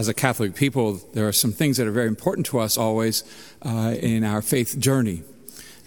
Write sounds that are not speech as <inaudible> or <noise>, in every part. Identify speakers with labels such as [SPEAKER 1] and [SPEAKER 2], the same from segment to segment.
[SPEAKER 1] as a Catholic people, there are some things that are very important to us always uh, in our faith journey.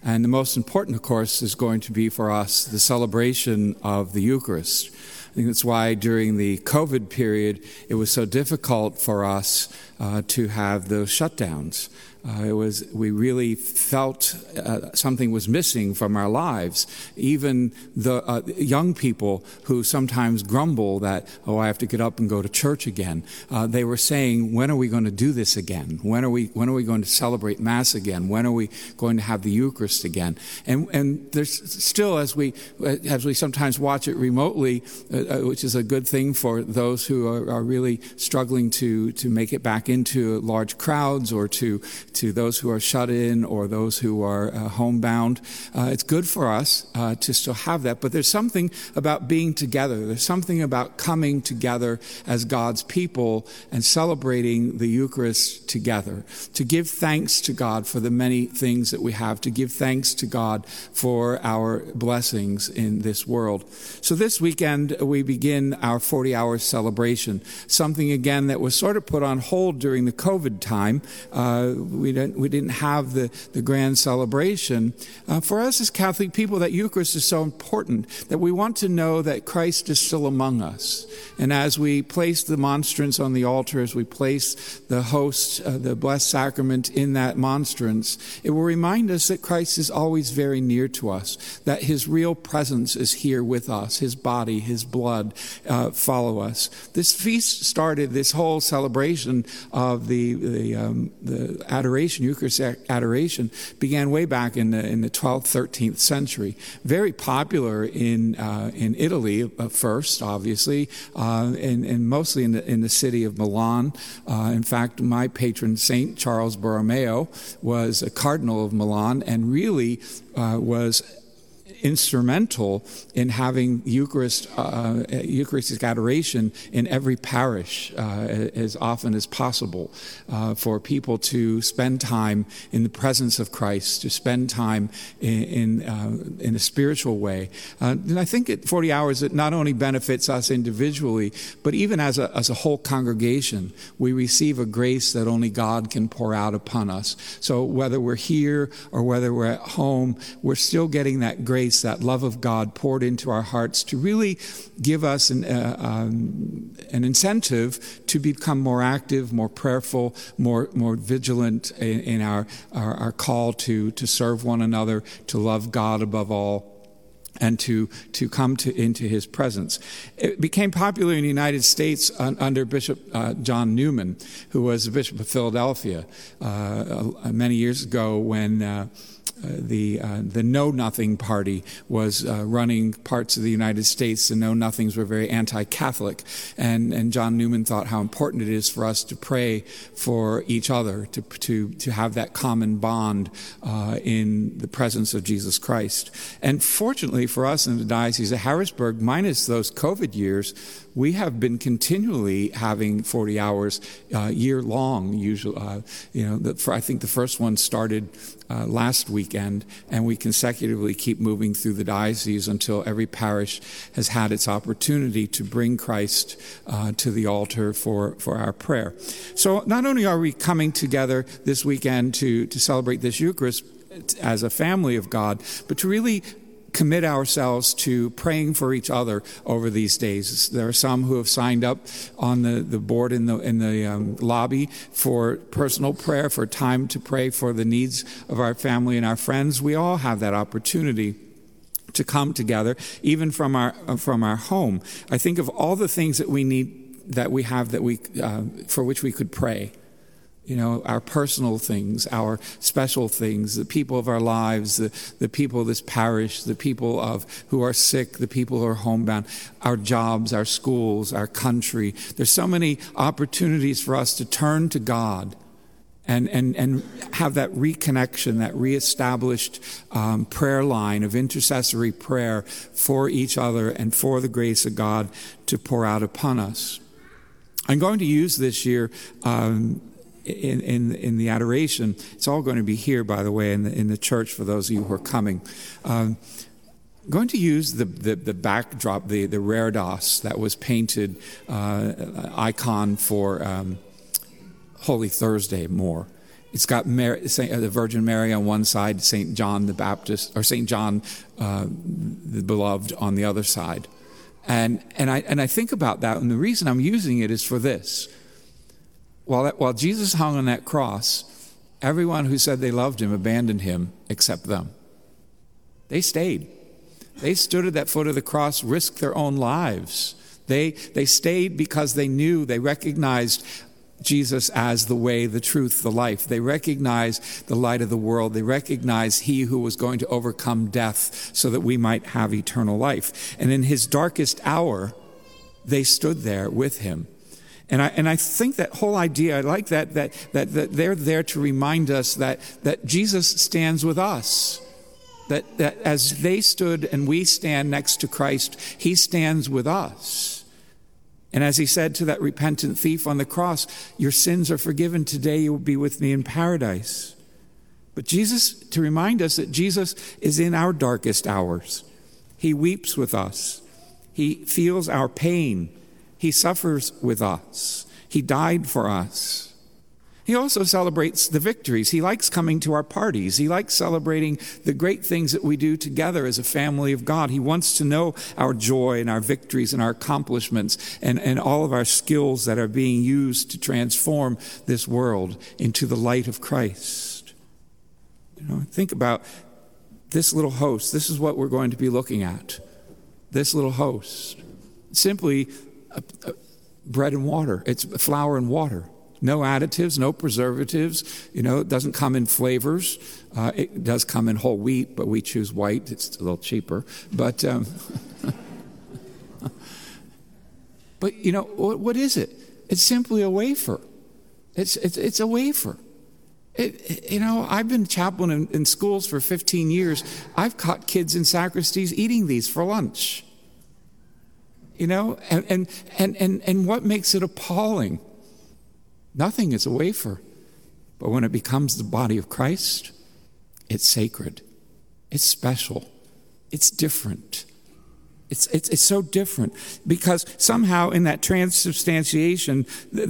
[SPEAKER 1] And the most important, of course, is going to be for us the celebration of the Eucharist. I think that's why during the COVID period, it was so difficult for us uh, to have those shutdowns. Uh, it was we really felt uh, something was missing from our lives. Even the uh, young people who sometimes grumble that oh I have to get up and go to church again. Uh, they were saying when are we going to do this again? When are we when are we going to celebrate Mass again? When are we going to have the Eucharist again? And and there's still as we as we sometimes watch it remotely, uh, uh, which is a good thing for those who are, are really struggling to to make it back into large crowds or to to those who are shut in or those who are uh, homebound. Uh, it's good for us uh, to still have that, but there's something about being together. There's something about coming together as God's people and celebrating the Eucharist together. To give thanks to God for the many things that we have, to give thanks to God for our blessings in this world. So this weekend, we begin our 40 hour celebration, something again that was sort of put on hold during the COVID time. Uh, we didn't, we didn't have the, the grand celebration. Uh, for us as Catholic people, that Eucharist is so important that we want to know that Christ is still among us. And as we place the monstrance on the altar, as we place the host, uh, the blessed sacrament in that monstrance, it will remind us that Christ is always very near to us, that his real presence is here with us, his body, his blood uh, follow us. This feast started this whole celebration of the, the, um, the adoration, Eucharistic adoration, began way back in the, in the 12th, 13th century. Very popular in, uh, in Italy first, obviously, uh, and, and, mostly in the, in the city of Milan. Uh, in fact, my patron saint, Charles Borromeo, was a cardinal of Milan and really uh, was instrumental in having Eucharist, uh, Eucharistic adoration in every parish uh, as often as possible uh, for people to spend time in the presence of Christ, to spend time in, in, uh, in a spiritual way. Uh, and I think at 40 hours, it not only benefits us individually, but even as a, as a whole congregation, we receive a grace that only God can pour out upon us. So whether we're here or whether we're at home, we're still getting that grace grace, that love of God poured into our hearts to really give us an, uh, um, an incentive to become more active, more prayerful, more, more vigilant in, in our, our, our call to, to serve one another, to love God above all and to, to come to, into his presence. It became popular in the United States under Bishop uh, John Neumann, who was the Bishop of Philadelphia uh, many years ago when uh, the uh, the Know Nothing Party was uh, running parts of the United States. The Know Nothings were very anti-Catholic, and and John Neumann thought how important it is for us to pray for each other, to to to have that common bond uh, in the presence of Jesus Christ. And fortunately for us in the diocese of Harrisburg, minus those COVID years, we have been continually having 40 hours uh, year long. Usually, uh, you know, the, for, I think the first one started uh, last weekend, and we consecutively keep moving through the diocese until every parish has had its opportunity to bring Christ uh, to the altar for, for our prayer. So not only are we coming together this weekend to, to celebrate this Eucharist, as a family of God, but to really commit ourselves to praying for each other over these days. There are some who have signed up on the, the board in the, in the um, lobby for personal prayer, for time to pray for the needs of our family and our friends. We all have that opportunity to come together, even from our, from our home. I think of all the things that we need, that we have that we, uh, for which we could pray you know, our personal things, our special things, the people of our lives, the, the people of this parish, the people of who are sick, the people who are homebound, our jobs, our schools, our country. There's so many opportunities for us to turn to God and, and, and have that reconnection, that reestablished um, prayer line of intercessory prayer for each other and for the grace of God to pour out upon us. I'm going to use this year um, in, in, in the adoration. It's all going to be here, by the way, in the, in the church for those of you who are coming. Um, going to use the, the, the, backdrop, the, the reredos that was painted, uh, icon for um, Holy Thursday more. It's got Mary, Saint, uh, the Virgin Mary on one side, St. John the Baptist, or St. John uh, the Beloved on the other side. And, and, I, and I think about that, and the reason I'm using it is for this. While, that, while Jesus hung on that cross, everyone who said they loved him abandoned him except them. They stayed. They stood at that foot of the cross, risked their own lives. They, they stayed because they knew, they recognized Jesus as the way, the truth, the life. They recognize the light of the world. They recognize He who was going to overcome death so that we might have eternal life. And in His darkest hour, they stood there with Him. And I, and I think that whole idea, I like that, that, that, that they're there to remind us that, that Jesus stands with us. That, that as they stood and we stand next to Christ, He stands with us. And as he said to that repentant thief on the cross, Your sins are forgiven. Today you will be with me in paradise. But Jesus, to remind us that Jesus is in our darkest hours, he weeps with us, he feels our pain, he suffers with us, he died for us. He also celebrates the victories. He likes coming to our parties. He likes celebrating the great things that we do together as a family of God. He wants to know our joy and our victories and our accomplishments and, and all of our skills that are being used to transform this world into the light of Christ. You know, think about this little host. This is what we're going to be looking at. This little host. Simply bread and water. It's flour and water no additives, no preservatives. You know, it doesn't come in flavors. Uh, it does come in whole wheat, but we choose white. It's a little cheaper. But, um, <laughs> but you know, what, what is it? It's simply a wafer. It's, it's, it's a wafer. It, you know, I've been chaplain in, in, schools for 15 years. I've caught kids in sacristies eating these for lunch. You know, and, and, and, and, and what makes it appalling Nothing is a wafer. But when it becomes the body of Christ, it's sacred, it's special, it's different. It's, it's, it's so different because somehow in that transubstantiation,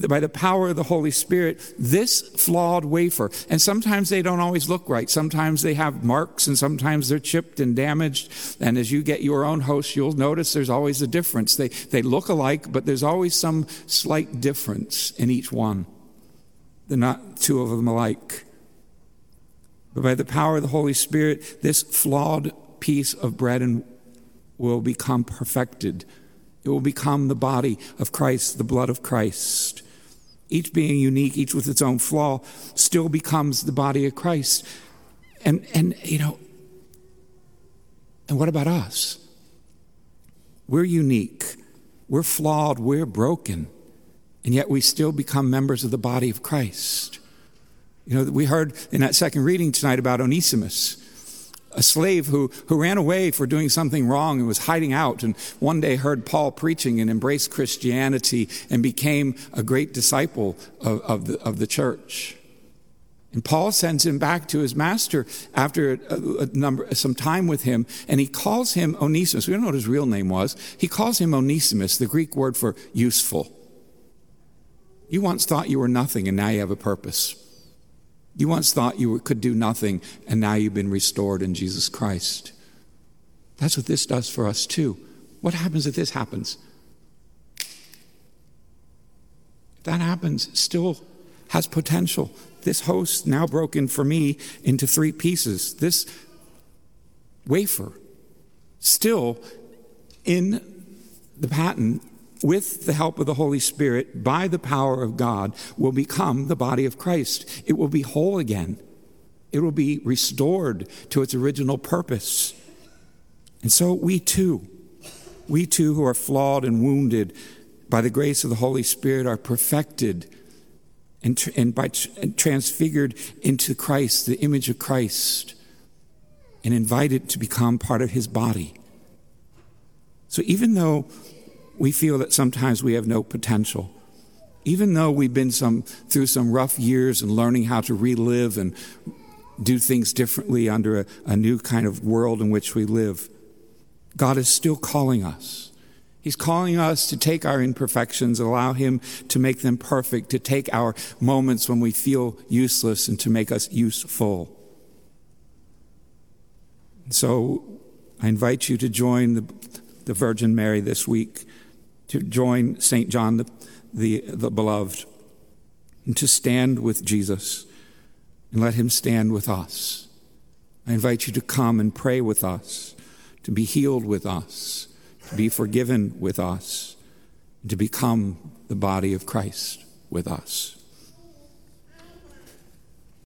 [SPEAKER 1] by the power of the Holy Spirit, this flawed wafer, and sometimes they don't always look right. Sometimes they have marks and sometimes they're chipped and damaged. And as you get your own host, you'll notice there's always a difference. They, they look alike, but there's always some slight difference in each one. They're not two of them alike. But by the power of the Holy Spirit, this flawed piece of bread and will become perfected. It will become the body of Christ, the blood of Christ. Each being unique, each with its own flaw, still becomes the body of Christ. And, and you know, and what about us? We're unique. We're flawed. We're broken and yet we still become members of the body of Christ. You know, we heard in that second reading tonight about Onesimus, a slave who, who ran away for doing something wrong and was hiding out, and one day heard Paul preaching and embraced Christianity and became a great disciple of, of, the, of the church. And Paul sends him back to his master after a, a number, some time with him, and he calls him Onesimus. We don't know what his real name was. He calls him Onesimus, the Greek word for useful. You once thought you were nothing, and now you have a purpose. You once thought you could do nothing, and now you've been restored in Jesus Christ. That's what this does for us, too. What happens if this happens? If that happens, still has potential. This host now broken for me into three pieces. This wafer, still in the paten with the help of the Holy Spirit, by the power of God, will become the body of Christ. It will be whole again. It will be restored to its original purpose. And so we too, we too who are flawed and wounded by the grace of the Holy Spirit are perfected and, and, by, and transfigured into Christ, the image of Christ, and invited to become part of his body. So even though we feel that sometimes we have no potential. Even though we've been some, through some rough years and learning how to relive and do things differently under a, a new kind of world in which we live, God is still calling us. He's calling us to take our imperfections, allow Him to make them perfect, to take our moments when we feel useless and to make us useful. So I invite you to join the, the Virgin Mary this week, to join St. John the, the, the Beloved, and to stand with Jesus and let Him stand with us. I invite you to come and pray with us, to be healed with us to be forgiven with us, to become the body of Christ with us.